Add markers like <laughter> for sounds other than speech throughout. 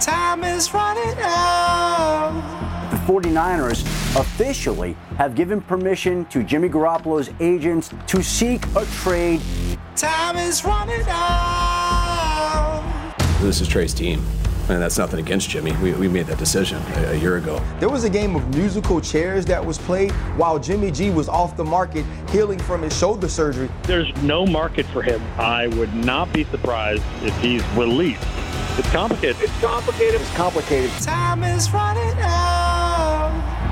Time is running out. The 49ers officially have given permission to Jimmy Garoppolo's agents to seek a trade. Time is running out. This is Trey's team. And that's nothing against Jimmy. We, we made that decision a, a, year ago. There was a game of musical chairs that was played while Jimmy G was off the market healing from his shoulder surgery. There's no market for him. I would not be surprised if he's released. It's complicated. It's complicated. It's complicated. Time is running out.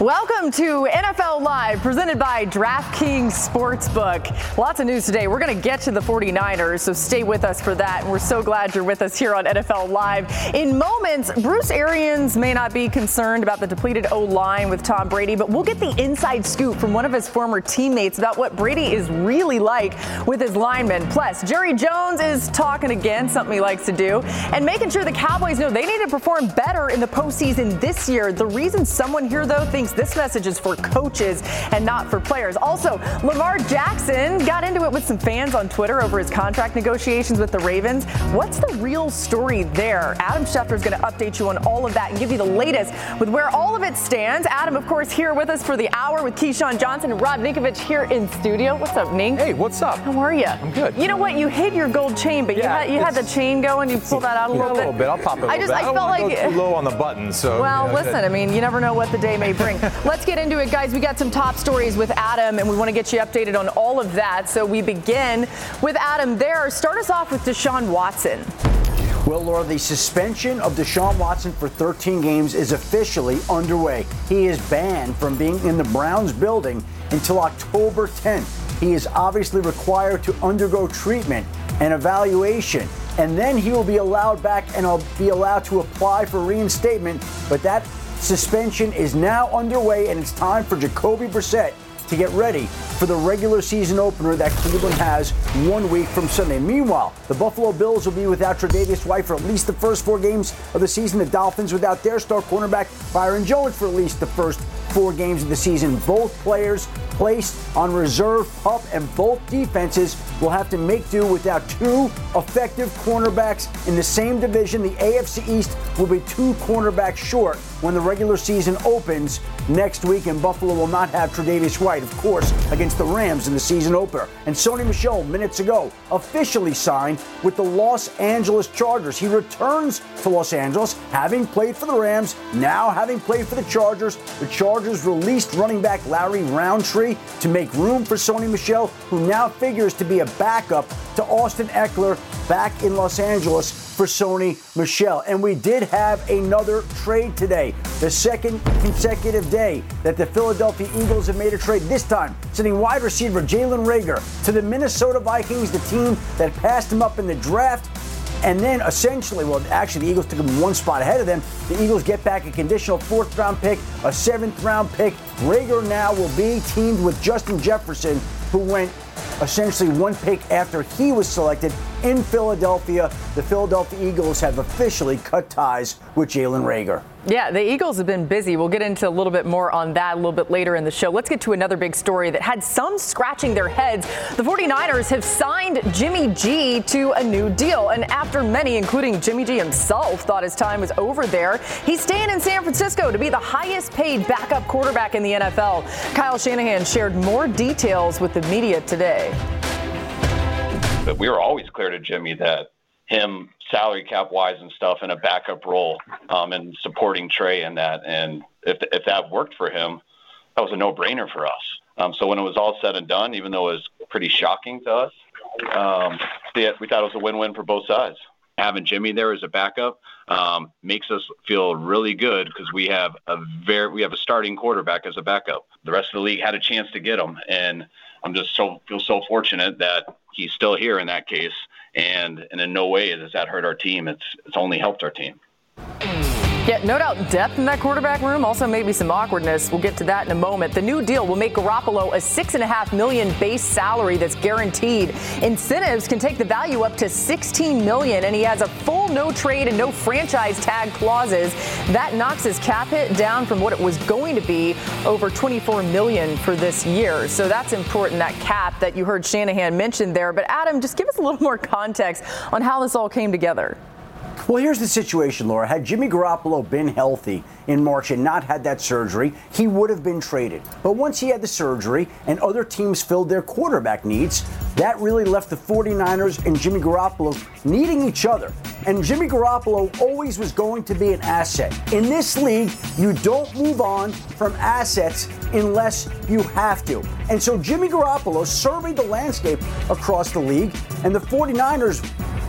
Welcome to NFL Live, presented by DraftKings Sportsbook. Lots of news today. We're going to get to the 49ers, so stay with us for that. And we're so glad you're with us here on NFL Live. In moments, Bruce Arians may not be concerned about the depleted O line with Tom Brady, but we'll get the inside scoop from one of his former teammates about what Brady is really like with his linemen. Plus, Jerry Jones is talking again, something he likes to do, and making sure the Cowboys know they need to perform better in the postseason this year. The reason someone here, though, thinks this message is for coaches and not for players. Also, Lamar Jackson got into it with some fans on Twitter over his contract negotiations with the Ravens. What's the real story there? Adam Schefter is going to update you on all of that and give you the latest with where all of it stands. Adam, of course, here with us for the hour with Keyshawn Johnson and Rob Ninkovich here in studio. What's up, Nink? Hey, what's up? How are you? I'm good. You know what? You hid your gold chain, but Yeah, you had you had the chain going. You <laughs> pulled that out a Yeah, little a bit. little bit. I'll pop it a I just bit. I don't felt like too <laughs> low on the button. So well, you know, listen, I mean, you never know what the day may bring. Let's get into it, guys. We got some top stories with Adam, and we want to get you updated on all of that. So we begin with Adam there. Start us off with Deshaun Watson. Well, Laura, the suspension of Deshaun Watson for 13 games is officially underway. He is banned from being in the Browns building until October 10th. He is obviously required to undergo treatment and evaluation, and then he will be allowed back and be allowed to apply for reinstatement. But that suspension is now underway, and it's time for Jacoby Brissett to get ready for the regular season opener that Cleveland has one week from Sunday. Meanwhile, the Buffalo Bills will be without Tre'Davious White for at least the first four games of the season. The Dolphins without their star cornerback Byron Jones for at least the first four games of the season. Both players placed on reserve pup, and both defenses will have to make do without two effective cornerbacks in the same division. The AFC East will be two cornerbacks short when the regular season opens next week, and Buffalo will not have Tre'Davious White, of course, against the Rams in the season opener. And Sony Michel, minutes ago, officially signed with the Los Angeles Chargers. He returns to Los Angeles, having played for the Rams, now having played for the Chargers. The Chargers released running back Larry Rountree to make room for Sony Michel, who now figures to be a backup to Austin Ekeler back in Los Angeles for Sony Michel. And we did have another trade today, the second consecutive day that the Philadelphia Eagles have made a trade, this time sending wide receiver Jalen Reagor to the Minnesota Vikings, the team that passed him up in the draft. And then essentially, well, actually, the Eagles took him one spot ahead of them. The Eagles get back a conditional fourth round pick, a seventh round pick. Reagor now will be teamed with Justin Jefferson, who went essentially one pick after he was selected in Philadelphia. The Philadelphia Eagles have officially cut ties with Jalen Reagor. Yeah, the Eagles have been busy. We'll get into a little bit more on that a little bit later in the show. Let's get to another big story that had some scratching their heads. The 49ers have signed Jimmy G to a new deal. And after many, including Jimmy G himself, thought his time was over there, he's staying in San Francisco to be the highest paid backup quarterback in the NFL. Kyle Shanahan shared more details with the media today. But we were always clear to Jimmy that him salary cap wise and stuff in a backup role um, and supporting Trey in that. And if, if that worked for him, that was a no brainer for us. Um, so when it was all said and done, even though it was pretty shocking to us, um, we thought it was a win win for both sides. having Jimmy there as a backup um, makes us feel really good because we have a very we have a starting quarterback as a backup. The rest of the league had a chance to get him, and I'm just so feel so fortunate that he's still here in that case. And and in no way has that hurt our team. It's it's only helped our team. Yeah, no doubt depth in that quarterback room, also maybe some awkwardness. We'll get to that in a moment. The new deal will make Garoppolo a six and a half million base salary that's guaranteed. Incentives can take the value up to 16 million, and he has a full no trade and no franchise tag clauses. That knocks his cap hit down from what it was going to be over 24 million for this year. So that's important, that cap that you heard Shanahan mention there. But Adam, just give us a little more context on how this all came together. Well, here's the situation, Laura. Had Jimmy Garoppolo been healthy in March and not had that surgery, he would have been traded. But once he had the surgery and other teams filled their quarterback needs, that really left the 49ers and Jimmy Garoppolo needing each other. And Jimmy Garoppolo always was going to be an asset. In this league, you don't move on from assets unless you have to. And so Jimmy Garoppolo surveyed the landscape across the league, and the 49ers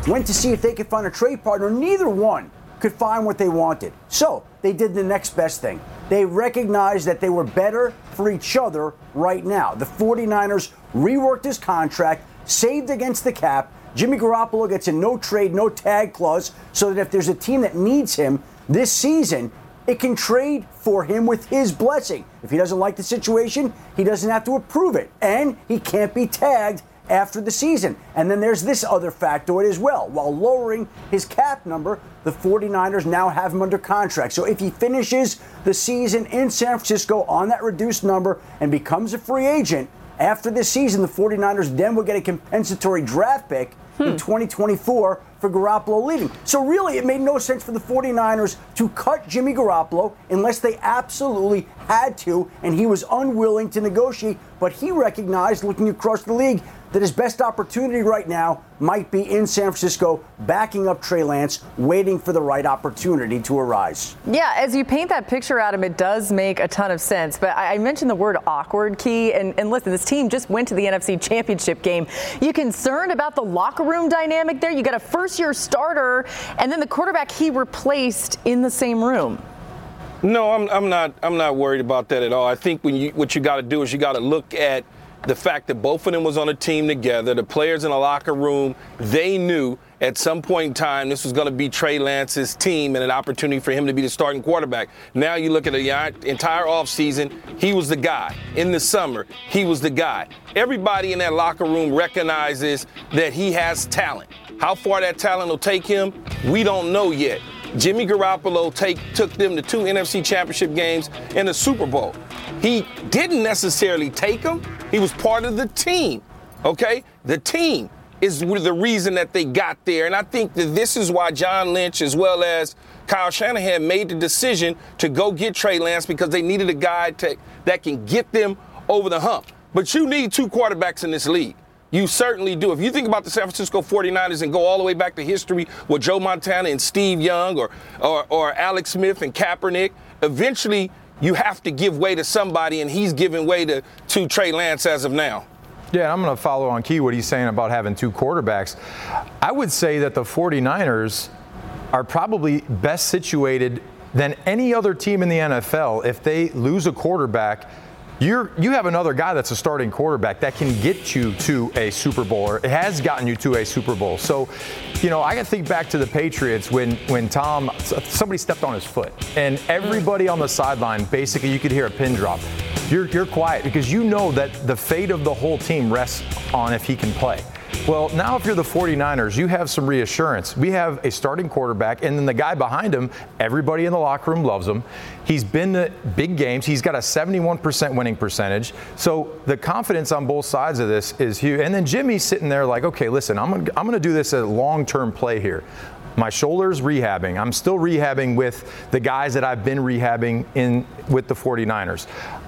went to see if they could find a trade partner. Neither one could find what they wanted. So they did the next best thing. They recognized that they were better for each other right now. The 49ers reworked his contract, saved against the cap. Jimmy Garoppolo gets a no trade, no tag clause so that if there's a team that needs him this season, it can trade for him with his blessing. If he doesn't like the situation, he doesn't have to approve it. And he can't be tagged after the season. And then there's this other factoid as well. While lowering his cap number, the 49ers now have him under contract. So if he finishes the season in San Francisco on that reduced number and becomes a free agent, after this season, the 49ers then will get a compensatory draft pick hmm. in 2024 for Garoppolo leaving. So really, it made no sense for the 49ers to cut Jimmy Garoppolo unless they absolutely had to, and he was unwilling to negotiate. But he recognized, looking across the league, that his best opportunity right now might be in San Francisco, backing up Trey Lance, waiting for the right opportunity to arise. Yeah, as you paint that picture, Adam, it does make a ton of sense. But I, mentioned the word awkward key. And, and listen, this team just went to the NFC Championship game. You concerned about the locker room dynamic there? You got a first year starter and then the quarterback he replaced in the same room. No, I'm, I'm not. I'm not worried about that at all. I think when you what you got to do is you got to look at the fact that both of them was on a team together, the players in the locker room, they knew at some point in time this was going to be Trey Lance's team and an opportunity for him to be the starting quarterback. Now you look at the entire offseason, he was the guy. In the summer, he was the guy. Everybody in that locker room recognizes that he has talent. How far that talent will take him, we don't know yet. Jimmy Garoppolo take, took them to two NFC championship games and a Super Bowl. He didn't necessarily take them, he was part of the team. Okay? The team is the reason that they got there. And I think that this is why John Lynch, as well as Kyle Shanahan, made the decision to go get Trey Lance because they needed a guy to, that can get them over the hump. But you need two quarterbacks in this league. You certainly do. If you think about the San Francisco 49ers and go all the way back to history with Joe Montana and Steve Young or, or, or Alex Smith and Kaepernick, eventually you have to give way to somebody, and he's giving way to, to Trey Lance as of now. Yeah, I'm going to follow on key what he's saying about having two quarterbacks. I would say that the 49ers are probably best situated than any other team in the NFL if they lose a quarterback you're you have another guy that's a starting quarterback that can get you to a Super Bowl or it has gotten you to a Super Bowl. So, you know, I can think back to the Patriots when when Tom somebody stepped on his foot and everybody on the sideline basically you could hear a pin drop. You're you're quiet because you know that the fate of the whole team rests on if he can play. Well, now if you're the 49ers, you have some reassurance. We have a starting quarterback, and then the guy behind him, everybody in the locker room loves him. He's been to big games. He's got a 71% winning percentage. So the confidence on both sides of this is huge. And then Jimmy's sitting there like, okay, listen, I'm gonna, I'm gonna do this as a long-term play here. My shoulder's rehabbing. I'm still rehabbing with the guys that I've been rehabbing in with the 49ers.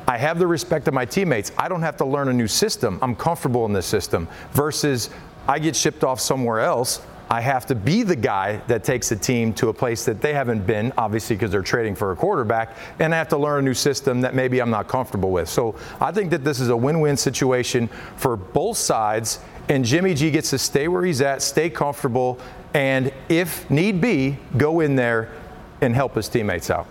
I have the respect of my teammates. I don't have to learn a new system. I'm comfortable in this system versus I get shipped off somewhere else. I have to be the guy that takes the team to a place that they haven't been, obviously, because they're trading for a quarterback, and I have to learn a new system that maybe I'm not comfortable with. So I think that this is a win win situation for both sides and Jimmy G gets to stay where he's at, stay comfortable, and if need be, go in there and help his teammates out.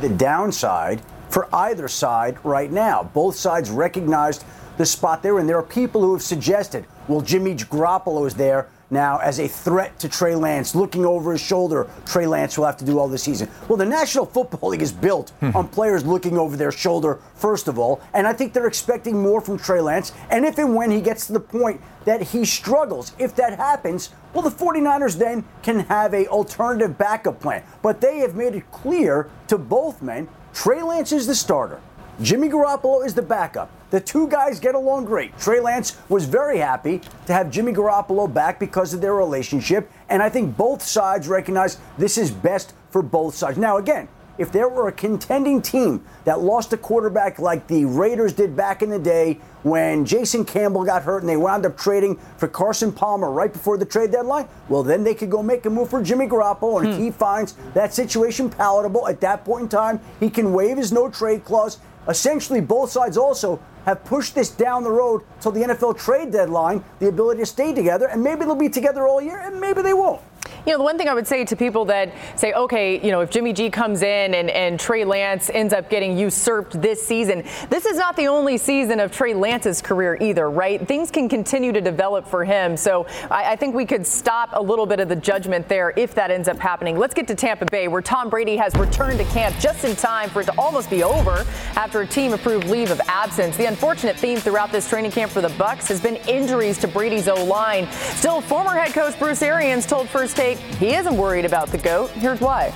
The downside for either side right now. Both sides recognized the spot they were in. There are people who have suggested, well, Jimmy Garoppolo is there now as a threat to Trey Lance, looking over his shoulder. Trey Lance will have to do all this season. Well, the National Football League is built Hmm. on players looking over their shoulder, first of all, and I think they're expecting more from Trey Lance. And if and when he gets to the point that he struggles, if that happens, well, the 49ers then can have a alternative backup plan. But they have made it clear to both men Trey Lance is the starter. Jimmy Garoppolo is the backup. The two guys get along great. Trey Lance was very happy to have Jimmy Garoppolo back because of their relationship, and I think both sides recognize this is best for both sides. Now, again, if there were a contending team that lost a quarterback like the Raiders did back in the day when Jason Campbell got hurt and they wound up trading for Carson Palmer right before the trade deadline, well, then they could go make a move for Jimmy Garoppolo, and if hmm. he finds that situation palatable at that point in time, he can waive his no trade clause. Essentially, both sides also have pushed this down the road till the NFL trade deadline, the ability to stay together, and maybe they'll be together all year, and maybe they won't. You know, the one thing I would say to people that say, okay, you know, if Jimmy G comes in and, and Trey Lance ends up getting usurped this season, this is not the only season of Trey Lance's career either, right? Things can continue to develop for him. So I, I think we could stop a little bit of the judgment there if that ends up happening. Let's get to Tampa Bay, where Tom Brady has returned to camp just in time for it to almost be over after a team approved leave of absence. The unfortunate theme throughout this training camp for the Bucs has been injuries to Brady's O line. Still, former head coach Bruce Arians told First Take he isn't worried about the GOAT. Here's why.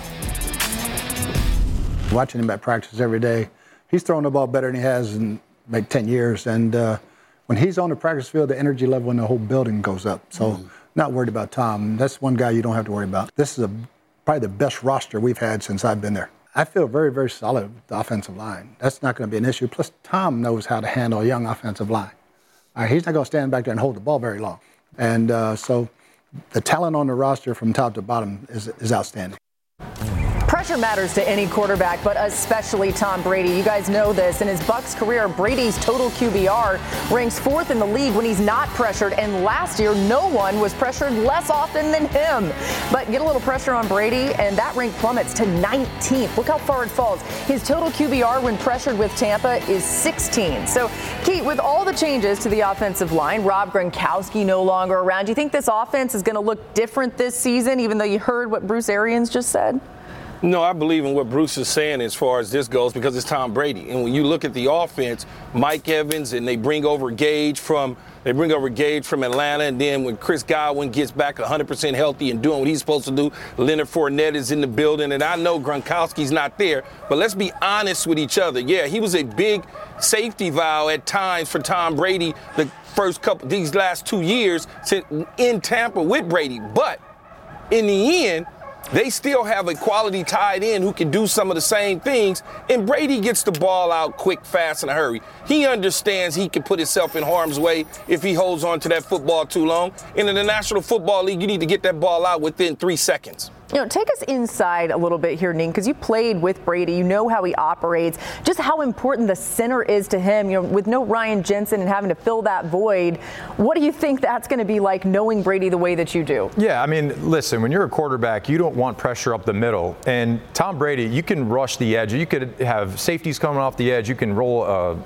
Watching him at practice every day, he's throwing the ball better than he has in like 10 years. And uh, when he's on the practice field, the energy level in the whole building goes up. So, not worried about Tom. That's one guy you don't have to worry about. This is a, probably the best roster we've had since I've been there. I feel very, very solid with the offensive line. That's not going to be an issue. Plus, Tom knows how to handle a young offensive line. All right, he's not going to stand back there and hold the ball very long. And uh, so, the talent on the roster from top to bottom is, is outstanding. Pressure matters to any quarterback, but especially Tom Brady. You guys know this. In his Bucs career, Brady's total QBR ranks fourth in the league when he's not pressured, and last year no one was pressured less often than him. But get a little pressure on Brady, and that rank plummets to 19th. Look how far it falls. His total QBR when pressured with Tampa is 16. So, Keith, with all the changes to the offensive line, Rob Gronkowski no longer around, do you think this offense is going to look different this season, even though you heard what Bruce Arians just said? No, I believe in what Bruce is saying as far as this goes because it's Tom Brady. And when you look at the offense, Mike Evans and they bring over Gage from they bring over Gage from Atlanta, and then when Chris Godwin gets back 100% healthy and doing what he's supposed to do, Leonard Fournette is in the building, and I know Gronkowski's not there, but let's be honest with each other. Yeah, he was a big safety valve at times for Tom Brady the first couple these last two years in Tampa with Brady, but in the end, they still have a quality tight end who can do some of the same things, and Brady gets the ball out quick, fast, in a hurry. He understands he can put himself in harm's way if he holds on to that football too long. And in the National Football League, you need to get that ball out within three seconds. You know, take us inside a little bit here, Ning, because you played with Brady. You know how he operates, just how important the center is to him. You know, with no Ryan Jensen and having to fill that void, what do you think that's going to be like knowing Brady the way that you do? Yeah, I mean, listen, when you're a quarterback, you don't want pressure up the middle. And Tom Brady, you can rush the edge. You could have safeties coming off the edge. You can roll, uh,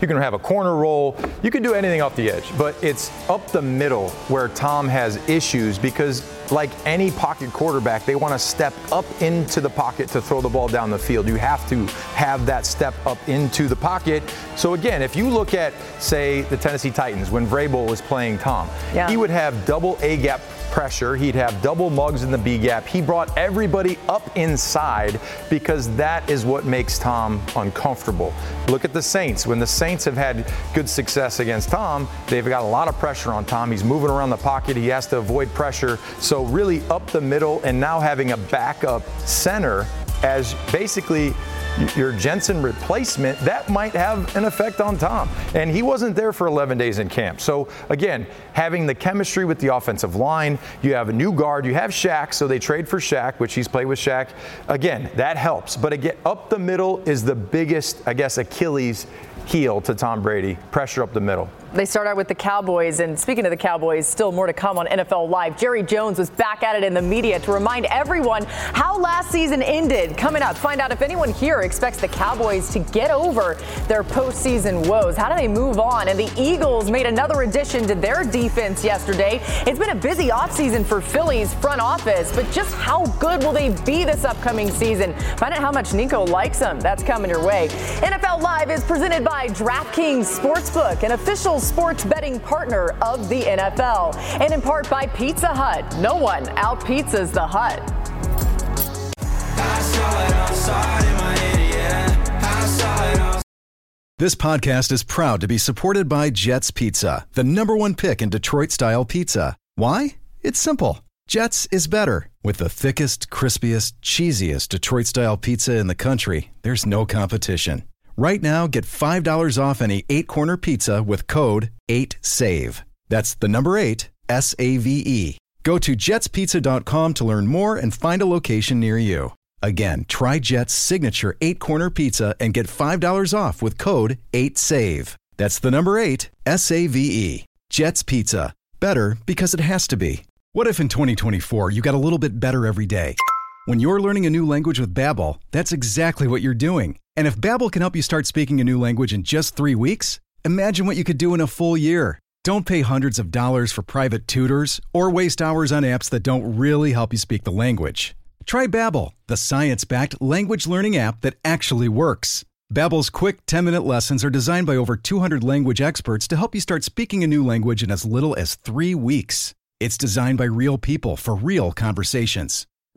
you can have a corner roll. You can do anything off the edge. But it's up the middle where Tom has issues because, like any pocket quarterback, they want to step up into the pocket to throw the ball down the field. You have to have that step up into the pocket. So again, if you look at, say, the Tennessee Titans when Vrabel was playing Tom, Yeah. he would have double A gap pressure. He'd have double mugs in the B gap. He brought everybody up inside because that is what makes Tom uncomfortable. Look at the Saints. When the Saints have had good success against Tom, they've got a lot of pressure on Tom. He's moving around the pocket. He has to avoid pressure. So really up the middle and now having a backup center as basically your Jensen replacement, that might have an effect on Tom. And he wasn't there for 11 days in camp. So again, having the chemistry with the offensive line, you have a new guard, you have Shaq, so they trade for Shaq, which he's played with Shaq. Again, that helps. But again, up the middle is the biggest, I guess, Achilles heel to Tom Brady. Pressure up the middle. They start out with the Cowboys. And speaking of the Cowboys, still more to come on NFL Live. Jerry Jones was back at it in the media to remind everyone how last season ended. Coming up, find out if anyone here expects the Cowboys to get over their postseason woes. How do they move on? And the Eagles made another addition to their defense yesterday. It's been a busy offseason for Philly's front office, but just how good will they be this upcoming season? Find out how much Nico likes them. That's coming your way. NFL Live is presented by DraftKings Sportsbook, an official sports betting partner of the NFL, and in part by Pizza Hut. No one out pizzas the Hut. This podcast is proud to be supported by Jets Pizza, the number one pick in Detroit style pizza. Why? It's simple. Jets is better. With the thickest, crispiest, cheesiest Detroit style pizza in the country, there's no competition. Right now, get $5 off any eight corner pizza with code 8SAVE. That's the number eight, S A V E. Go to jetspizza.com to learn more and find a location near you. Again, try Jet's signature eight corner pizza and get $5 off with code 8SAVE. That's the number eight, S A V E. Jet's Pizza. Better because it has to be. What if in 2024 you got a little bit better every day? When you're learning a new language with Babbel, that's exactly what you're doing. And if Babbel can help you start speaking a new language in just three weeks, imagine what you could do in a full year. Don't pay hundreds of dollars for private tutors or waste hours on apps that don't really help you speak the language. Try Babbel, the science-backed language learning app that actually works. Babbel's quick 10-minute lessons are designed by over 200 language experts to help you start speaking a new language in as little as 3 weeks. It's designed by real people for real conversations.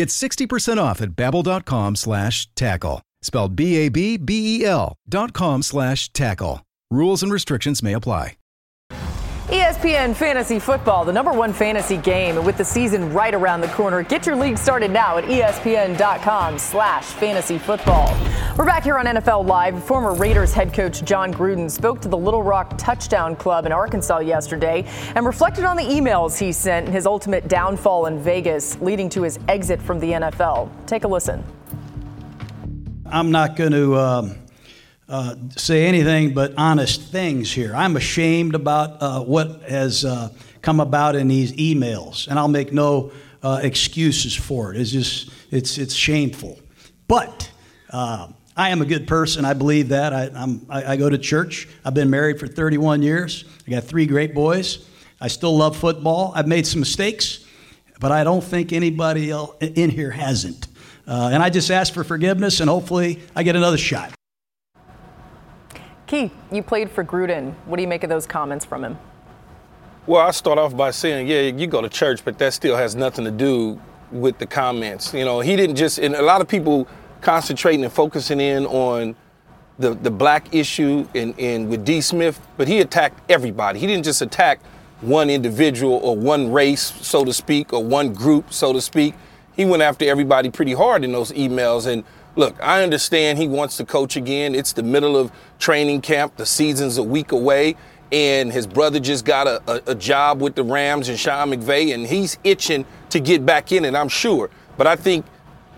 Get 60% off at babbel.com slash tackle. Spelled B-A-B-B-E-L dot com slash tackle. Rules and restrictions may apply. ESPN Fantasy Football, the number one fantasy game with the season right around the corner. Get your league started now at ESPN.com slash fantasy football. We're back here on NFL Live. Former Raiders head coach Jon Gruden spoke to the Little Rock Touchdown Club in Arkansas yesterday and reflected on the emails he sent and his ultimate downfall in Vegas, leading to his exit from the NFL. Take a listen. I'm not going to um, uh, say anything but honest things here. I'm ashamed about uh, what has uh, come about in these emails, and I'll make no uh, excuses for it. It's just it's it's shameful. But uh, I am a good person. I believe that. I, I, I go to church. I've been married for 31 years. I got three great boys. I still love football. I've made some mistakes, but I don't think anybody else in here hasn't. Uh, and I just ask for forgiveness, and hopefully I get another shot. Keith, you played for Gruden. What do you make of those comments from him? Well, I start off by saying, yeah, you go to church, but that still has nothing to do with the comments. You know, he didn't just, and a lot of people concentrating and focusing in on the, the black issue and, and with D. Smith, but he attacked everybody. He didn't just attack one individual or one race, so to speak, or one group, so to speak. He went after everybody pretty hard in those emails. And look, I understand he wants to coach again. It's the middle of training camp, the season's a week away, and his brother just got a, a, a job with the Rams and Sean McVay, and he's itching to get back in it, I'm sure. But I think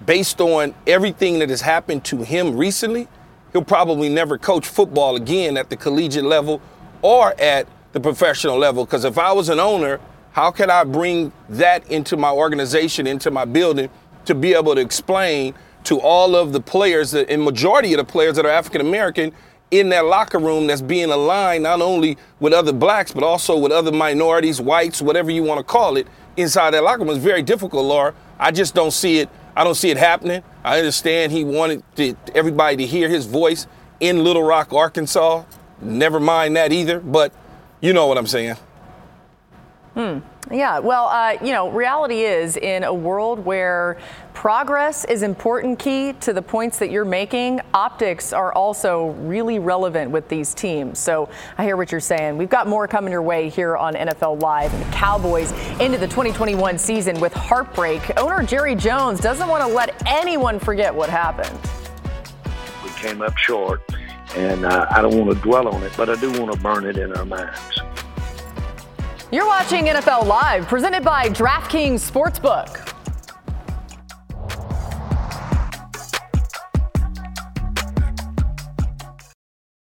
based on everything that has happened to him recently, he'll probably never coach football again at the collegiate level or at the professional level. Because if I was an owner, how can I bring that into my organization, into my building, to be able to explain to all of the players, and majority of the players that are African American, in that locker room that's being aligned not only with other blacks, but also with other minorities, whites, whatever you want to call it, inside that locker room. is very difficult, Laura. I just don't see it. I don't see it happening. I understand he wanted to, everybody to hear his voice in Little Rock, Arkansas. Never mind that either, but you know what I'm saying. Hmm. Yeah, well, uh, you know, reality is in a world where progress is important key to the points that you're making, optics are also really relevant with these teams. So I hear what you're saying. We've got more coming your way here on NFL Live. And the Cowboys into the 2021 season with heartbreak. Owner Jerry Jones doesn't want to let anyone forget what happened. We came up short, and uh, I don't want to dwell on it, but I do want to burn it in our minds. You're watching NFL Live, presented by DraftKings Sportsbook.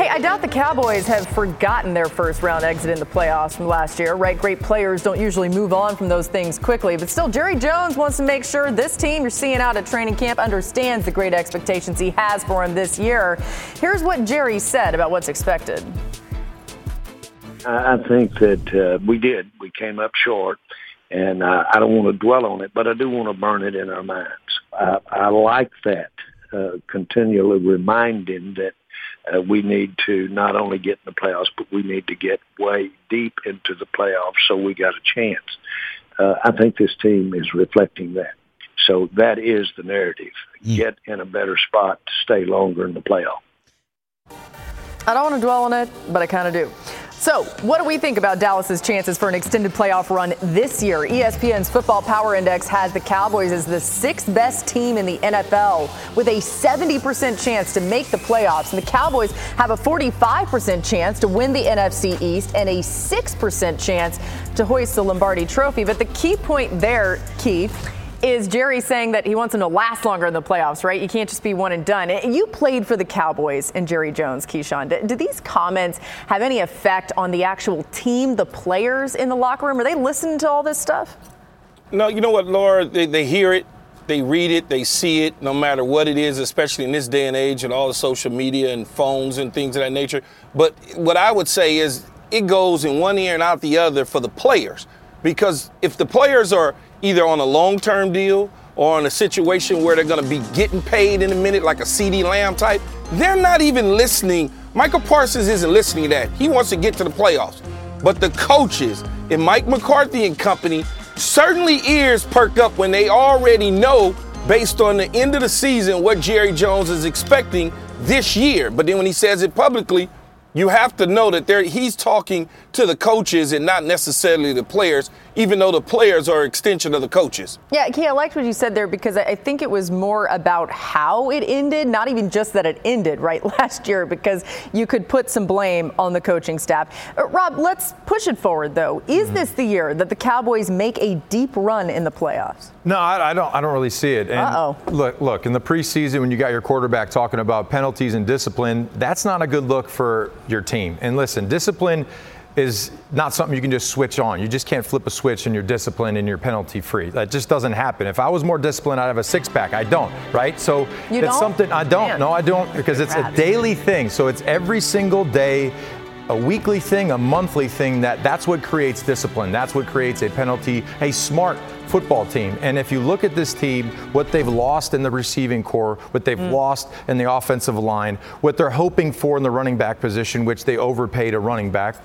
Hey, I doubt the Cowboys have forgotten their first round exit in the playoffs from last year, right? Great players don't usually move on from those things quickly, but still, Jerry Jones wants to make sure this team you're seeing out at training camp understands the great expectations he has for him this year. Here's what Jerry said about what's expected. I think that uh, we did. We came up short, and uh, I don't want to dwell on it, but I do want to burn it in our minds. I, I like that, uh, continually reminding that uh, we need to not only get in the playoffs, but we need to get way deep into the playoffs so we got a chance. Uh, I think this team is reflecting that. So that is the narrative. Get in a better spot to stay longer in the playoff. I don't want to dwell on it, but I kind of do. So, what do we think about Dallas's chances for an extended playoff run this year? ESPN's Football Power Index has the Cowboys as the sixth best team in the NFL with a 70% chance to make the playoffs. And the Cowboys have a 45% chance to win the NFC East and a 6% chance to hoist the Lombardi trophy. But the key point there, Keith, is Jerry saying that he wants them to last longer in the playoffs, right? You can't just be one and done. You played for the Cowboys and Jerry Jones, Keyshawn. Do, do these comments have any effect on the actual team, the players in the locker room? Are they listening to all this stuff? No, you know what, Laura? They, they hear it, they read it, they see it, no matter what it is, especially in this day and age and all the social media and phones and things of that nature. But what I would say is it goes in one ear and out the other for the players. Because if the players are either on a long term deal or in a situation where they're going to be getting paid in a minute, like a CeeDee Lamb type, they're not even listening. Michael Parsons isn't listening to that. He wants to get to the playoffs. But the coaches and Mike McCarthy and company certainly ears perk up when they already know, based on the end of the season, what Jerry Jones is expecting this year. But then when he says it publicly, you have to know that he's talking to the coaches and not necessarily the players, even though the players are extension of the coaches. Yeah, Key, I liked what you said there because I I think it was more about how it ended, not even just that it ended, right, <laughs> last year, because you could put some blame on the coaching staff. Uh, Rob, let's push it forward, though. Is this the year that the Cowboys make a deep run in the playoffs? No, I, I don't. I don't really see it. And Uh-oh. Look, look. In the preseason, when you got your quarterback talking about penalties and discipline, that's not a good look for your team. And listen, discipline is not something you can just switch on. You just can't flip a switch and you're disciplined and you're penalty free. That just doesn't happen. If I was more disciplined, I'd have a six pack. I don't, right? So You it's don't? something I don't. Man. No, I don't because it's a daily thing. So it's every single day a weekly thing, a monthly thing that that's what creates discipline. That's what creates a penalty, a smart football team. And if you look at this team, what they've lost in the receiving corps, what they've mm. lost in the offensive line, what they're hoping for in the running back position, which they overpaid a running back,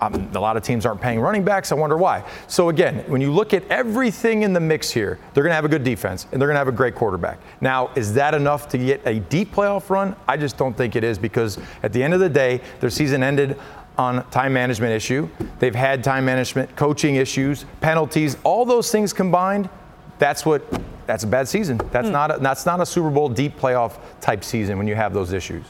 Um, a lot of teams aren't paying running backs. I wonder why. So again, when you look at everything in the mix here, they're going to have a good defense and they're going to have a great quarterback. Now, is that enough to get a deep playoff run? I just don't think it is because at the end of the day, their season ended on time management issue. They've had time management, coaching issues, penalties, all those things combined. That's what. That's a bad season. That's Hmm. not. A, that's not a Super Bowl deep playoff type season when you have those issues.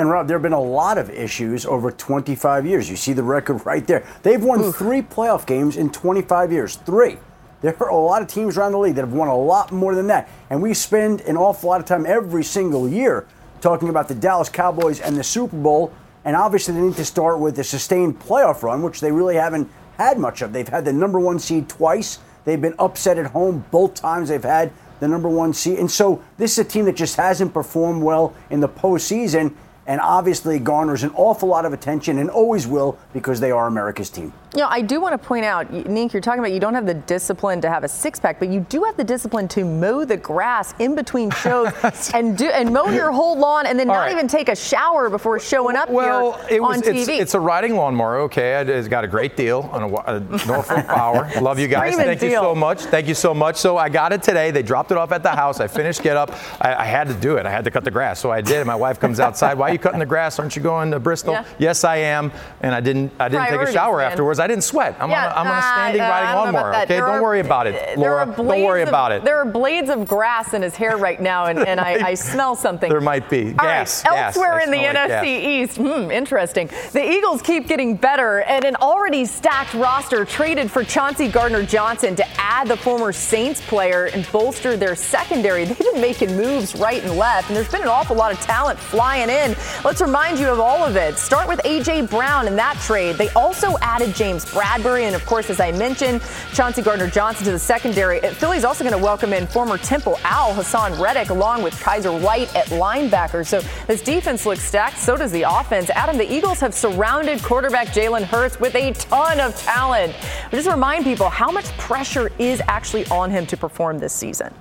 And Rob, there have been a lot of issues over 25 years. You see the record <laughs> right there. They've won three playoff games in 25 years. Three. There are a lot of teams around the league that have won a lot more than that. And we spend an awful lot of time every single year talking about the Dallas Cowboys and the Super Bowl. And obviously, they need to start with a sustained playoff run, which they really haven't had much of. They've had the number one seed twice. They've been upset at home both times they've had the number one seed. And so this is a team that just hasn't performed well in the postseason and obviously garners an awful lot of attention and always will because they are America's team. You know, I do want to point out, Nink, you're talking about you don't have the discipline to have a six pack, but you do have the discipline to mow the grass in between <laughs> shows and do and mow your <laughs> whole lawn and then All not right. even take a shower before showing up Well, here it was, on it's, TV. it's a riding lawnmower. Okay, it's got a great deal on a, a uh, Norfolk Power. <laughs> Love you guys. Thank you so much. Thank you so much. So I got it today. They dropped it off at the house. I finished get up. I, I had to do it. I had to cut the grass, so I did. My wife comes outside. Why are you cutting the grass? Aren't you going to Bristol? Yeah. Yes, I am. And I didn't. I didn't take a shower man. afterwards. I didn't sweat. I'm Yeah, on. A, I'm on a uh, standing uh, riding I don't know about lawnmower. Okay, There don't are- worry about it, Laura. Don't worry of- about it. There are blades of grass in his hair right now, and, and I, I smell something. There might be All right, gas. gas. Elsewhere I in the like NFC gas. East, hmm, interesting. The Eagles keep getting better, and an already stacked roster traded for Chauncey Gardner Johnson to add the former Saints player and bolster their secondary. They've been making moves right and left, and there's been an awful lot of talent flying in. Let's remind you of all of it. Start with A.J. Brown in that trade. They also added James Bradberry, and of course, as I mentioned, Chauncey Gardner Johnson to the secondary. Philly's also going to welcome in former Temple Owl Haason Reddick along with Kyzir White at linebacker. So this defense looks stacked. So does the offense. Adam, the Eagles have surrounded quarterback Jalen Hurts with a ton of talent. Just remind people how much pressure is actually on him to perform this season.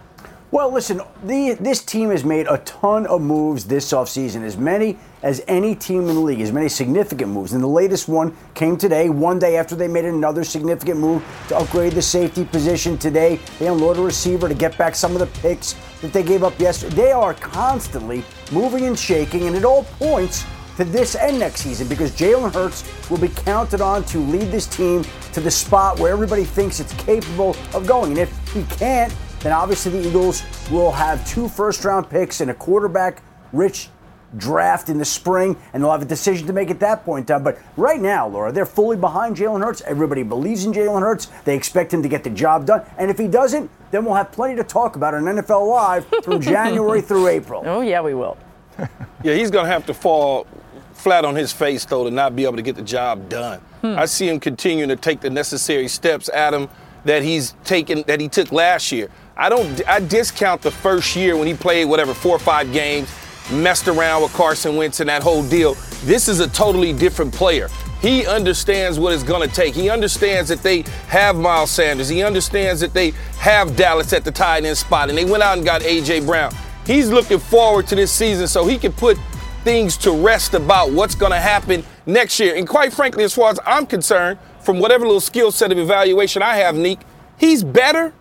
Well, listen, the, this team has made a ton of moves this offseason, as many as any team in the league, as many significant moves. And the latest one came today, one day after they made another significant move to upgrade the safety position. Today, they unload a receiver to get back some of the picks that they gave up yesterday. They are constantly moving and shaking, and it all points to this and next season because Jalen Hurts will be counted on to lead this team to the spot where everybody thinks it's capable of going. And if he can't, then obviously the Eagles will have two first round picks and a quarterback rich draft in the spring, and they'll have a decision to make at that point in. But right now, Laura, they're fully behind Jalen Hurts. Everybody believes in Jalen Hurts. They expect him to get the job done. And if he doesn't, then we'll have plenty to talk about on NFL Live from <laughs> January through April. Oh, yeah, we will. <laughs> Yeah, he's going to have to fall flat on his face, though, to not be able to get the job done. Hmm. I see him continuing to take the necessary steps, Adam, that he's taken, that he took last year. I don't, I discount the first year when he played whatever four or five games, messed around with Carson Wentz and that whole deal. This is a totally different player. He understands what it's going to take. He understands that they have Miles Sanders. He understands that they have Dallas at the tight end spot, and they went out and got A.J. Brown. He's looking forward to this season so he can put things to rest about what's going to happen next year. And quite frankly, as far as I'm concerned, from whatever little skill set of evaluation I have, Neek, he's better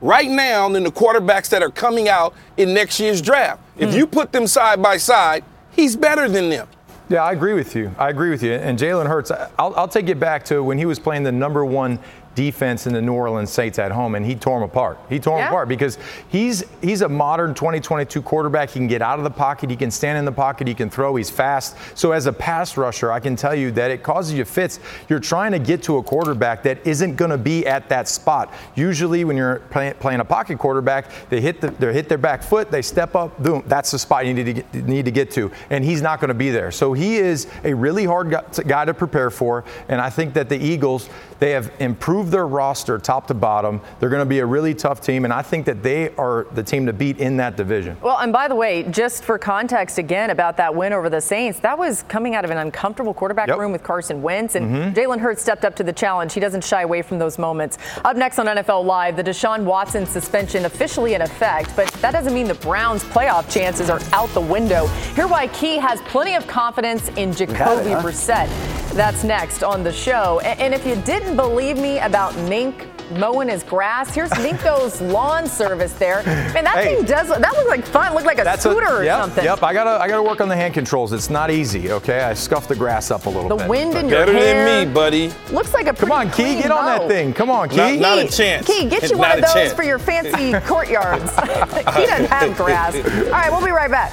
right now than the quarterbacks that are coming out in next year's draft. If hmm. you put them side by side, he's better than them. Yeah, I agree with you. I agree with you. And Jalen Hurts, I'll, I'll take it back to when he was playing the number one defense in the New Orleans Saints at home, and he tore them apart. He tore them Yeah. apart because he's he's a modern 2022 quarterback. He can get out of the pocket, he can stand in the pocket, he can throw, he's fast. So as a pass rusher, I can tell you that it causes you fits. You're trying to get to a quarterback that isn't going to be at that spot. Usually, when you're play, playing a pocket quarterback, they hit the, they hit their back foot, they step up, boom, that's the spot you need to get, need to get to, and he's not going to be there. So he is a really hard guy to prepare for, and I think that the Eagles they have improved their roster top to bottom. They're going to be a really tough team, and I think that they are the team to beat in that division. Well, and by the way, just for context again about that win over the Saints, that was coming out of an uncomfortable quarterback Yep. room with Carson Wentz, and Mhm. Jalen Hurts stepped up to the challenge. He doesn't shy away from those moments. Up next on NFL Live, the Deshaun Watson suspension officially in effect, but that doesn't mean the Browns' playoff chances are out the window. Hear why Key has plenty of confidence in Jacoby huh? Brissett. That's next on the show. And if you didn't believe me about Mink mowing his grass. Here's Minko's <laughs> lawn service there. Man, that hey, thing does that look like fun. Look like a scooter a, or yep, something. Yep, I gotta I gotta work on the hand controls. It's not easy. Okay, I scuff the grass up a little the bit. The wind in your Better hair. than me, buddy. Looks like a come on, Key, get on that thing. Come on, Key. Not, not a chance. Key, get you not one of those chance. for your fancy <laughs> courtyards. <laughs> he doesn't have grass. All right, we'll be right back.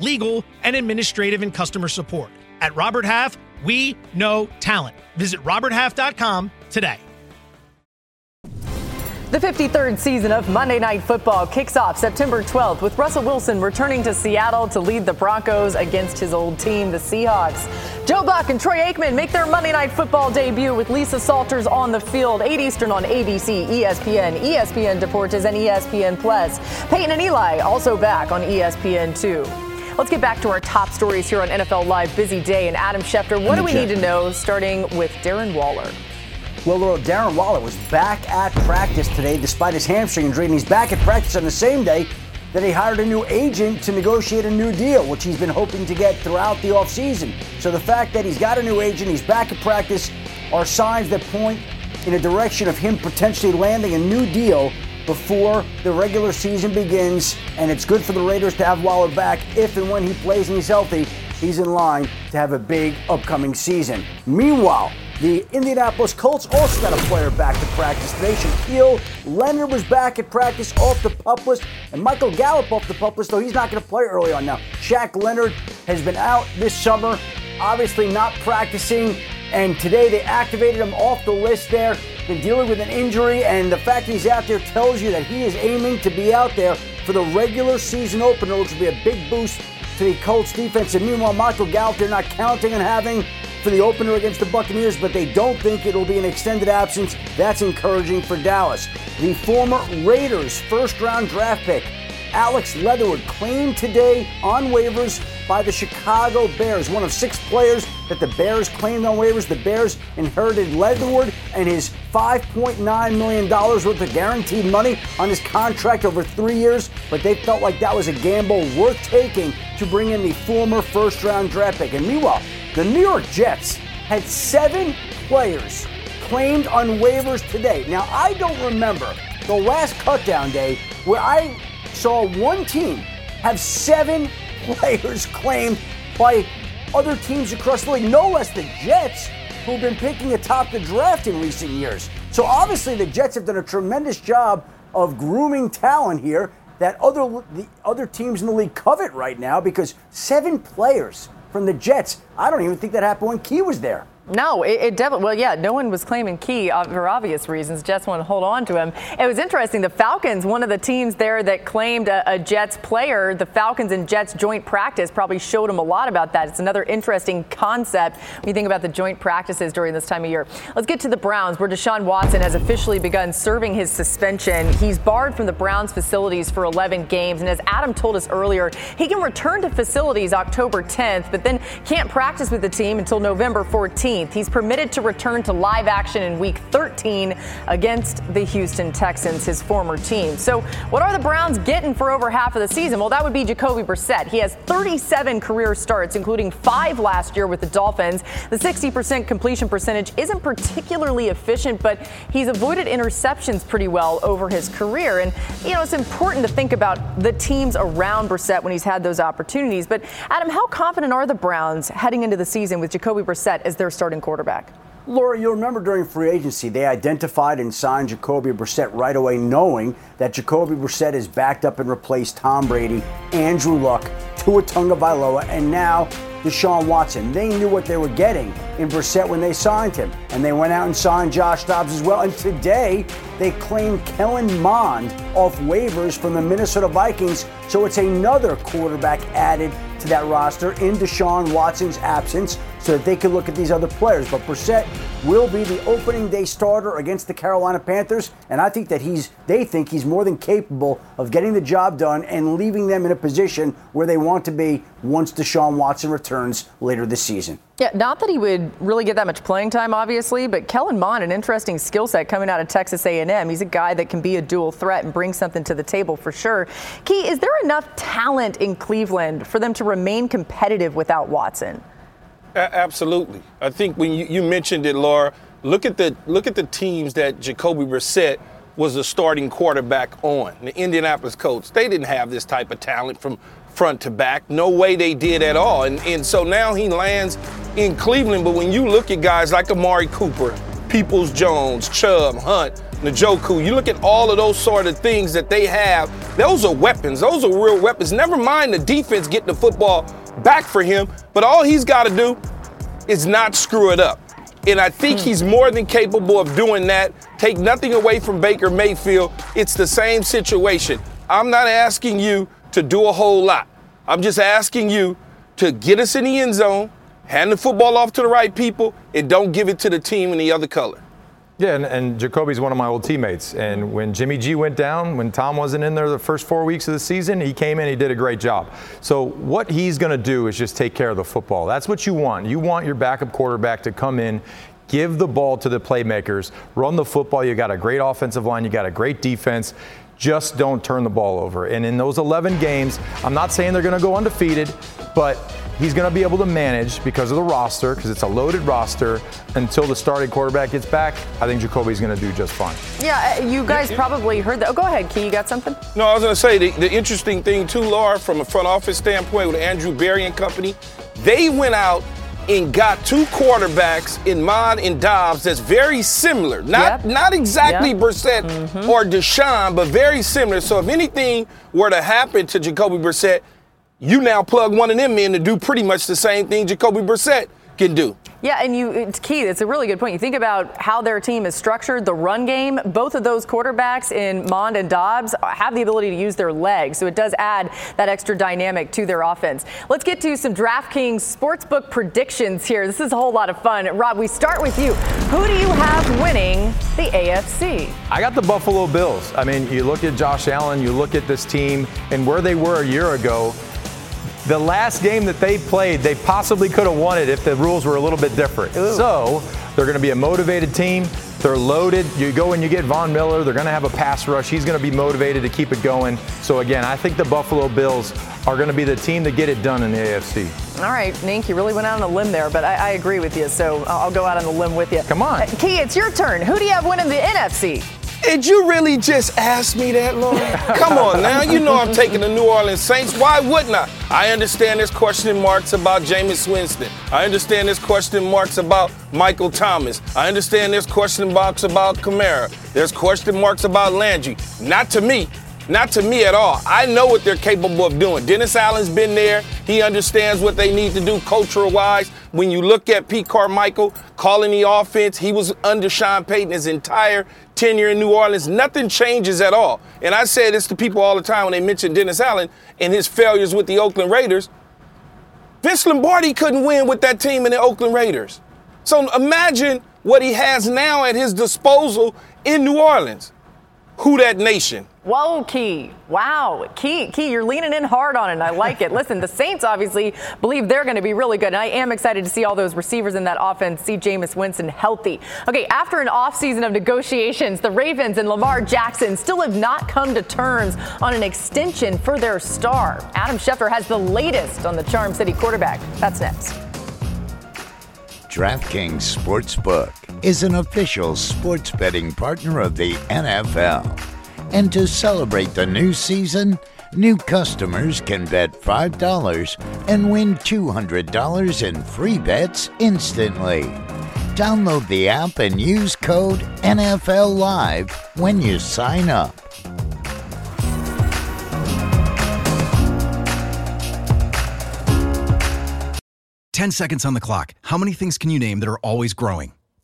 legal, and administrative and customer support. At Robert Half, we know talent. Visit RobertHalf.com today. The 53rd season of Monday Night Football kicks off September 12th with Russell Wilson returning to Seattle to lead the Broncos against his old team, the Seahawks. Joe Buck and Troy Aikman make their Monday Night Football debut with Lisa Salters on the field, 8 Eastern on ABC, ESPN, ESPN Deportes, and ESPN Plus. Peyton and Eli also back on ESPN 2. Let's get back to our top stories here on NFL Live. Busy day. And Adam Schefter, what do we need to know starting with Darren Waller? Well, Darren Waller was back at practice today despite his hamstring injury, and he's back at practice on the same day that he hired a new agent to negotiate a new deal, which he's been hoping to get throughout the offseason. So the fact that he's got a new agent, he's back at practice, are signs that point in a direction of him potentially landing a new deal before the regular season begins, and it's good for the Raiders to have Waller back if and when he plays and he's healthy. He's in line to have a big upcoming season. Meanwhile, the Indianapolis Colts also got a player back to practice today. Shaquille Leonard was back at practice off the pup list, and Michael Gallup off the pup list, though he's not going to play early on now. Shaq Leonard has been out this summer, obviously not practicing, and today they activated him off the list there been dealing with an injury, and the fact he's out there tells you that he is aiming to be out there for the regular season opener, which will be a big boost to the Colts defense. And meanwhile, Michael Gallup, they're not counting on having for the opener against the Buccaneers, but they don't think it'll be an extended absence. That's encouraging for Dallas. The former Raiders first round draft pick Alex Leatherwood claimed today on waivers by the Chicago Bears. One of six players that the Bears claimed on waivers. The Bears inherited Leatherwood and his $5.9 million worth of guaranteed money on his contract over three years, but they felt like that was a gamble worth taking to bring in the former first round draft pick. And meanwhile, the New York Jets had seven players claimed on waivers today. Now, I don't remember the last cutdown day where I saw one team have seven players claimed by other teams across the league, no less the Jets, who've been picking atop the draft in recent years. So obviously the Jets have done a tremendous job of grooming talent here that other the other teams in the league covet right now because seven players from the Jets. I don't even think that happened when Key was there. No, it, it, definitely. Well, yeah, no one was claiming Key uh, for obvious reasons. Jets want to hold on to him. It was interesting. The Falcons, one of the teams there that claimed a, a, Jets player, the Falcons and Jets joint practice probably showed him a lot about that. It's another interesting concept when you think about the joint practices during this time of year. Let's get to the Browns, where Deshaun Watson has officially begun serving his suspension. He's barred from the Browns facilities for 11 games, and as Adam told us earlier, he can return to facilities October 10th, but then can't practice with the team until November 14th. 15th. He's permitted to return to live action in week 13 against the Houston Texans, his former team. So, what are the Browns getting for over half of the season? Well, that would be Jacoby Brissett. He has 37 career starts, including five last year with the Dolphins. The 60% completion percentage isn't particularly efficient, but he's avoided interceptions pretty well over his career. And, you know, it's important to think about the teams around Brissett when he's had those opportunities. But, Adam, how confident are the Browns heading into the season with Jacoby Brissett as their starting quarterback? Laura, you'll remember during free agency, they identified and signed Jacoby Brissett right away, knowing that Jacoby Brissett is backed up and replaced Tom Brady, Andrew Luck, Tua Tagovailoa, and now Deshaun Watson. They knew what they were getting in Brissett when they signed him, and they went out and signed Josh Dobbs as well. And today, they claimed Kellen Mond off waivers from the Minnesota Vikings, so it's another quarterback added to that roster in Deshaun Watson's absence so that they can look at these other players. But Brissett will be the opening day starter against the Carolina Panthers, and I think that he's they think he's more than capable of getting the job done and leaving them in a position where they want to be once Deshaun Watson returns later this season. Yeah, not that he would really get that much playing time, obviously, but Kellen Mond, an interesting skill set coming out of Texas A&M. He's a guy that can be a dual threat and bring something to the table for sure. Key, is there enough talent in Cleveland for them to remain competitive without Watson? A- absolutely. I think when you, you mentioned it, Laura, look at the look at the teams that Jacoby Brissett was the starting quarterback on. The Indianapolis Colts, they didn't have this type of talent from front to back. No way they did at all. And, and so now he lands in Cleveland. But when you look at guys like Amari Cooper, Peoples Jones, Chubb, Hunt, Njoku, you look at all of those sort of things that they have, those are weapons. Those are real weapons. Never mind the defense getting the football back for him, but all he's got to do is not screw it up. And I think hmm. he's more than capable of doing that. Take nothing away from Baker Mayfield. It's the same situation. I'm not asking you to do a whole lot. I'm just asking you to get us in the end zone, hand the football off to the right people, and don't give it to the team in the other color. Yeah, and, and Jacoby's one of my old teammates. And when Jimmy G went down, when Tom wasn't in there the first four weeks of the season, he came in, he did a great job. So what he's going to do is just take care of the football. That's what you want. You want your backup quarterback to come in, give the ball to the playmakers, run the football. You got a great offensive line, you got a great defense. Just don't turn the ball over. And in those 11 games, I'm not saying they're going to go undefeated, but he's going to be able to manage because of the roster, because it's a loaded roster, until the starting quarterback gets back. I think Jacoby's going to do just fine. Yeah, uh, you guys probably heard that. Oh, go ahead, Key. You got something? No, I was going to say the, the interesting thing, too, Laura, from a front office standpoint with Andrew Berry and company, they went out and got two quarterbacks in Mond and Dobbs that's very similar. Not Yep. not exactly Yep. Brissett Mhm. or Deshaun, but very similar. So if anything were to happen to Jacoby Brissett, you now plug one of them in to do pretty much the same thing Jacoby Brissett can do. Yeah, and you, it's key. It's a really good point. You think about how their team is structured, the run game. Both of those quarterbacks in Mond and Dobbs have the ability to use their legs, so it does add that extra dynamic to their offense. Let's get to some DraftKings sportsbook predictions here. This is a whole lot of fun. Rob, we start with you. Who do you have winning the AFC? I got the Buffalo Bills. I mean, you look at Josh Allen, you look at this team, and where they were a year ago. The last game that they played, they possibly could have won it if the rules were a little bit different. So they're going to be a motivated team. They're loaded. You go and you get Von Miller. They're going to have a pass rush. He's going to be motivated to keep it going. So again, I think the Buffalo Bills are going to be the team to get it done in the AFC. All right, Nink, you really went out on a limb there, but I, I agree with you, so I'll I'll go out on the limb with you. Come on. Uh, Key, it's your turn. Who do you have winning the NFC? Did you really just ask me that, Lauren? <laughs> Come on now. You know I'm taking the New Orleans Saints. Why wouldn't I? I understand there's question marks about Jameis Winston. I understand there's question marks about Michael Thomas. I understand there's question marks about Kamara. There's question marks about Landry. Not to me. Not to me at all. I know what they're capable of doing. Dennis Allen's been there. He understands what they need to do cultural wise. When you look at Pete Carmichael calling the offense, he was under Sean Payton his entire tenure in New Orleans. Nothing changes at all. And I say this to people all the time when they mention Dennis Allen and his failures with the Oakland Raiders. Vince Lombardi couldn't win with that team in the Oakland Raiders. So imagine what he has now at his disposal in New Orleans. Who Dat nation? Whoa, Key. Wow. Key, Key, you're leaning in hard on it, I like it. Listen, the Saints obviously believe they're going to be really good, and I am excited to see all those receivers in that offense, see Jameis Winston healthy. Okay, after an offseason of negotiations, the Ravens and Lamar Jackson still have not come to terms on an extension for their star. Adam Schefter has the latest on the Charm City quarterback. That's next. DraftKings Sportsbook is an official sports betting partner of the NFL. And to celebrate the new season, new customers can bet $5 and win $200 in free bets instantly. Download the app and use code NFL Live when you sign up. 10 seconds on the clock. How many things can you name that are always growing?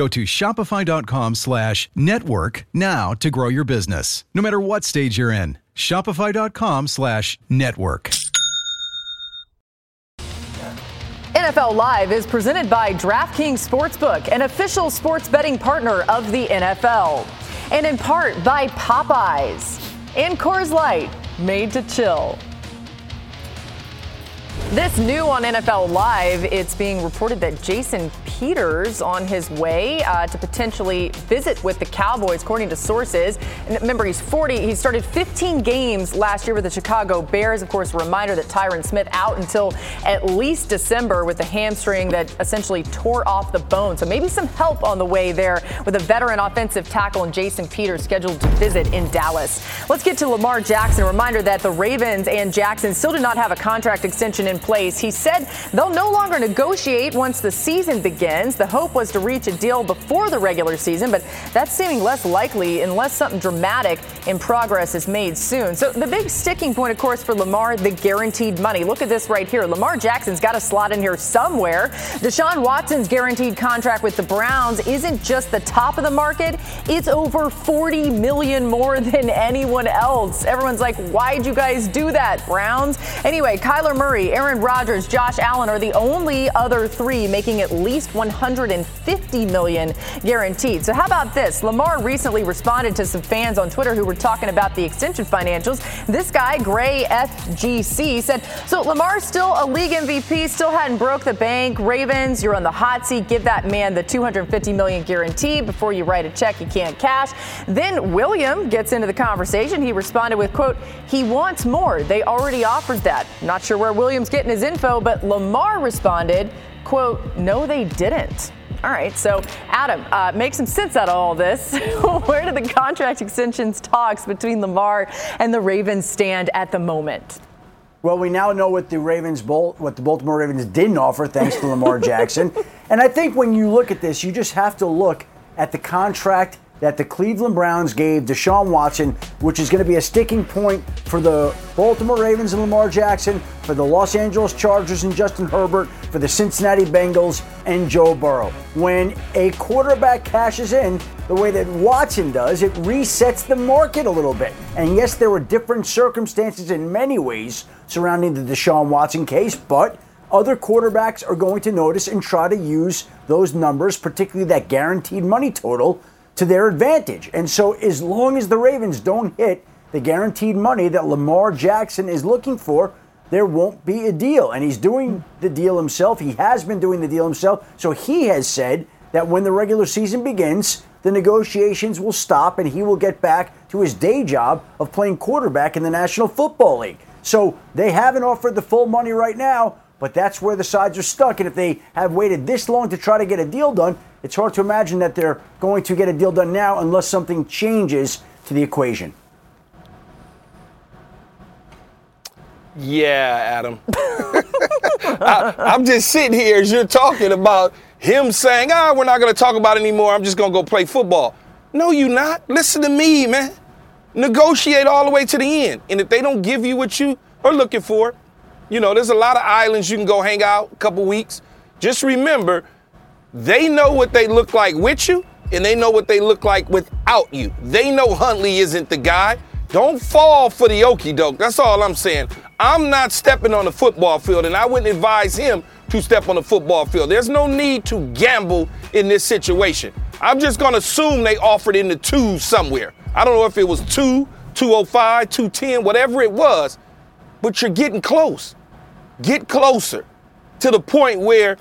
Go to shopify.com slash network now to grow your business, no matter what stage you're in. Shopify.com slash network. NFL Live is presented by DraftKings Sportsbook, an official sports betting partner of the NFL. And in part by Popeyes and Coors Light, made to chill. This new on NFL Live, it's being reported that Jason Peters on his way uh, to potentially visit with the Cowboys, according to sources. And remember, he's 40. He started 15 games last year with the Chicago Bears. Of course, a reminder that Tyron Smith out until at least December with a hamstring that essentially tore off the bone. So maybe some help on the way there with a veteran offensive tackle and Jason Peters scheduled to visit in Dallas. Let's get to Lamar Jackson. A reminder that the Ravens and Jackson still do not have a contract extension in place. He said they'll no longer negotiate once the season begins. The hope was to reach a deal before the regular season, but that's seeming less likely unless something dramatic in progress is made soon. So the big sticking point, of course, for Lamar, the guaranteed money. Look at this right here. Lamar Jackson's got a slot in here somewhere. Deshaun Watson's guaranteed contract with the Browns isn't just the top of the market, it's over 40 million more than anyone else. Everyone's like, why'd you guys do that, Browns? Anyway, Kyler Murray, Aaron Rodgers, Josh Allen are the only other three making at least 150 million guaranteed. So how about this? Lamar recently responded to some fans on Twitter who were talking about the extension financials. This guy, Gray FGC, said, "So Lamar's still a league MVP, still hadn't broke the bank. Ravens, you're on the hot seat. Give that man the 250 million guarantee before you write a check you can't cash." Then William gets into the conversation. He responded with, "quote He wants more. They already offered that. Not sure where Williams getting his info, but Lamar responded, quote, no, they didn't. All right, so Adam, uh, make some sense out of all this. <laughs> Where do the contract extensions talks between Lamar and the Ravens stand at the moment? Well, we now know what the Ravens, what the Baltimore Ravens didn't offer, thanks to Lamar Jackson. <laughs> And I think when you look at this, you just have to look at the contract that the Cleveland Browns gave Deshaun Watson, which is going to be a sticking point for the Baltimore Ravens and Lamar Jackson, for the Los Angeles Chargers and Justin Herbert, for the Cincinnati Bengals and Joe Burrow. When a quarterback cashes in the way that Watson does, it resets the market a little bit. And yes, there were different circumstances in many ways surrounding the Deshaun Watson case, but other quarterbacks are going to notice and try to use those numbers, particularly that guaranteed money total, to their advantage. And so, as long as the Ravens don't hit the guaranteed money that Lamar Jackson is looking for, there won't be a deal. And he's doing the deal himself. He has been doing the deal himself. So, he has said that when the regular season begins, the negotiations will stop and he will get back to his day job of playing quarterback in the National Football League. So, they haven't offered the full money right now. But that's where the sides are stuck. And if they have waited this long to try to get a deal done, it's hard to imagine that they're going to get a deal done now unless something changes to the equation. Yeah, Adam. I, I'm just sitting here as you're talking about him saying, ah, we're not going to talk about it anymore. I'm just going to go play football. No, you not. Listen to me, man. Negotiate all the way to the end. And if they don't give you what you are looking for. You know, there's a lot of islands you can go hang out a couple weeks. Just remember, they know what they look like with you, and they know what they look like without you. They know Huntley isn't the guy. Don't fall for the okey doke. That's all I'm saying. I'm not stepping on the football field, and I wouldn't advise him to step on the football field. There's no need to gamble in this situation. I'm just going to assume they offered in the two somewhere. I don't know if it was two, 205, 210, whatever it was, but you're getting close. Get closer to the point where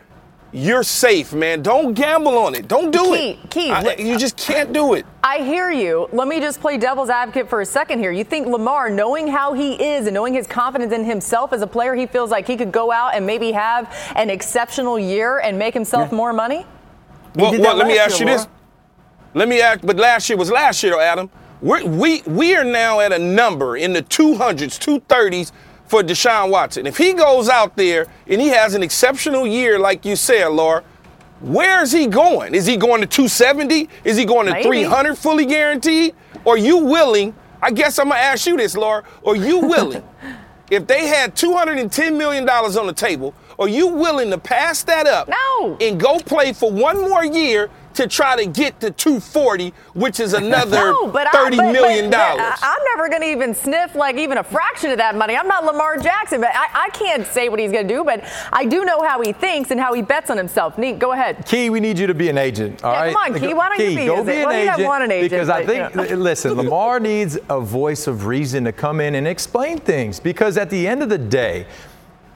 you're safe, man. Don't gamble on it. Don't do Key, it. Key, I- you just can't do it. I hear you. Let me just play devil's advocate for a second here. You think Lamar, knowing how he is and knowing his confidence in himself as a player, he feels like he could go out and maybe have an exceptional year and make himself more money? Well, well, let me ask you year, this. Let me ask, but last year was last year, though, Adam. We're, we we are now at a number in the 200s, 230s for Deshaun Watson. If he goes out there and he has an exceptional year, like you said, Laura, where is he going? Is he going to 270? Is he going to Maybe. 300 fully guaranteed? Or you willing? I guess I'm gonna ask you this, Laura. Are you <laughs> willing? if they had 210 million dollars on the table, are you willing to pass that up? No. And go play for one more year to try to get to 240, which is another <laughs> No, but I- thirty but- million but- but dollars. I- I'm never going to even sniff like even a fraction of that money. I'm not Lamar Jackson, but I, I can't say what he's going to do. But I do know how he thinks and how he bets on himself. Neat, go ahead. Key, we need you to be an agent. All Yeah, right. come on, Key, why don't you Key, be go be agent? an Well, you have agent one an agent, because I think, you <laughs> know. listen, Lamar needs a voice of reason to come in and explain things because at the end of the day.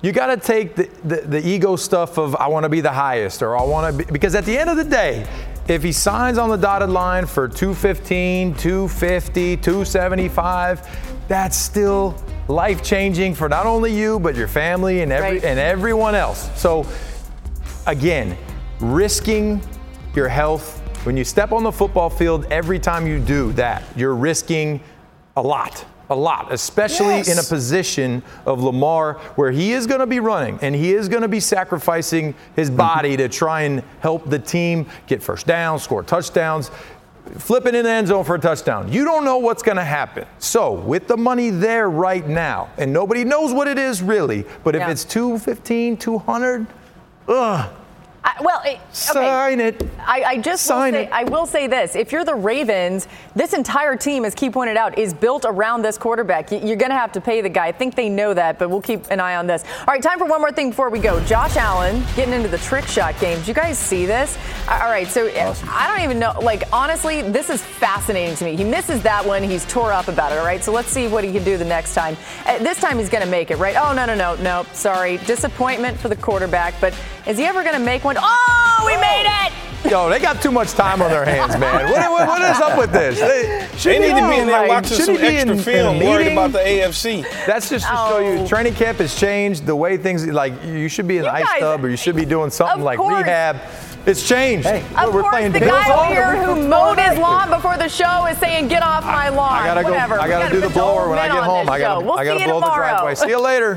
You got to take the, the, the ego stuff of I want to be the highest or I want to be because at the end of the day, if he signs on the dotted line for 215, 250, 275, that's still life changing for not only you but your family and every Right. and everyone else. So again, risking your health when you step on the football field every time you do that, you're risking a lot. A lot, especially Yes. in a position of Lamar where he is going to be running and he is going to be sacrificing his mm-hmm. body to try and help the team get first down, score touchdowns, flipping in the end zone for a touchdown. You don't know what's going to happen. So, with the money there right now, and nobody knows what it is really, but if Yeah. it's 215, 200, ugh, I, well, it, okay. sign it. I, I just will Sign say, it. I will say this: if you're the Ravens, this entire team, as Key pointed out, is built around this quarterback. You- You're going to have to pay the guy. I think they know that, but we'll keep an eye on this. All right, time for one more thing before we go. Josh Allen getting into the trick shot game. Did you guys see this? All right, so uh, I don't even know. Like honestly, this is fascinating to me. He misses that one. He's tore up about it. All right, so let's see what he can do the next time. Uh, this time he's going to make it, right? Oh no, no, no, no. Sorry, disappointment for the quarterback. But is he ever going to make one? Oh, we made it! Yo, they got too much time on their hands, man. What, what- what is up with this? They, They need to be in there like, watching should some he be extra in- in film, a worried about the AFC. That's just to show you Oh. training camp has changed. The way things like you should be in You the ice guys- tub or you should be doing something like course. rehab. It's changed. Of We're course, playing the guy over here the who mowed his lawn before the show is saying, "Get off my lawn." I gotta Whatever. go. I gotta gotta do the put blower when I get home. I gotta. We'll I gotta see you blow the driveway. See you later.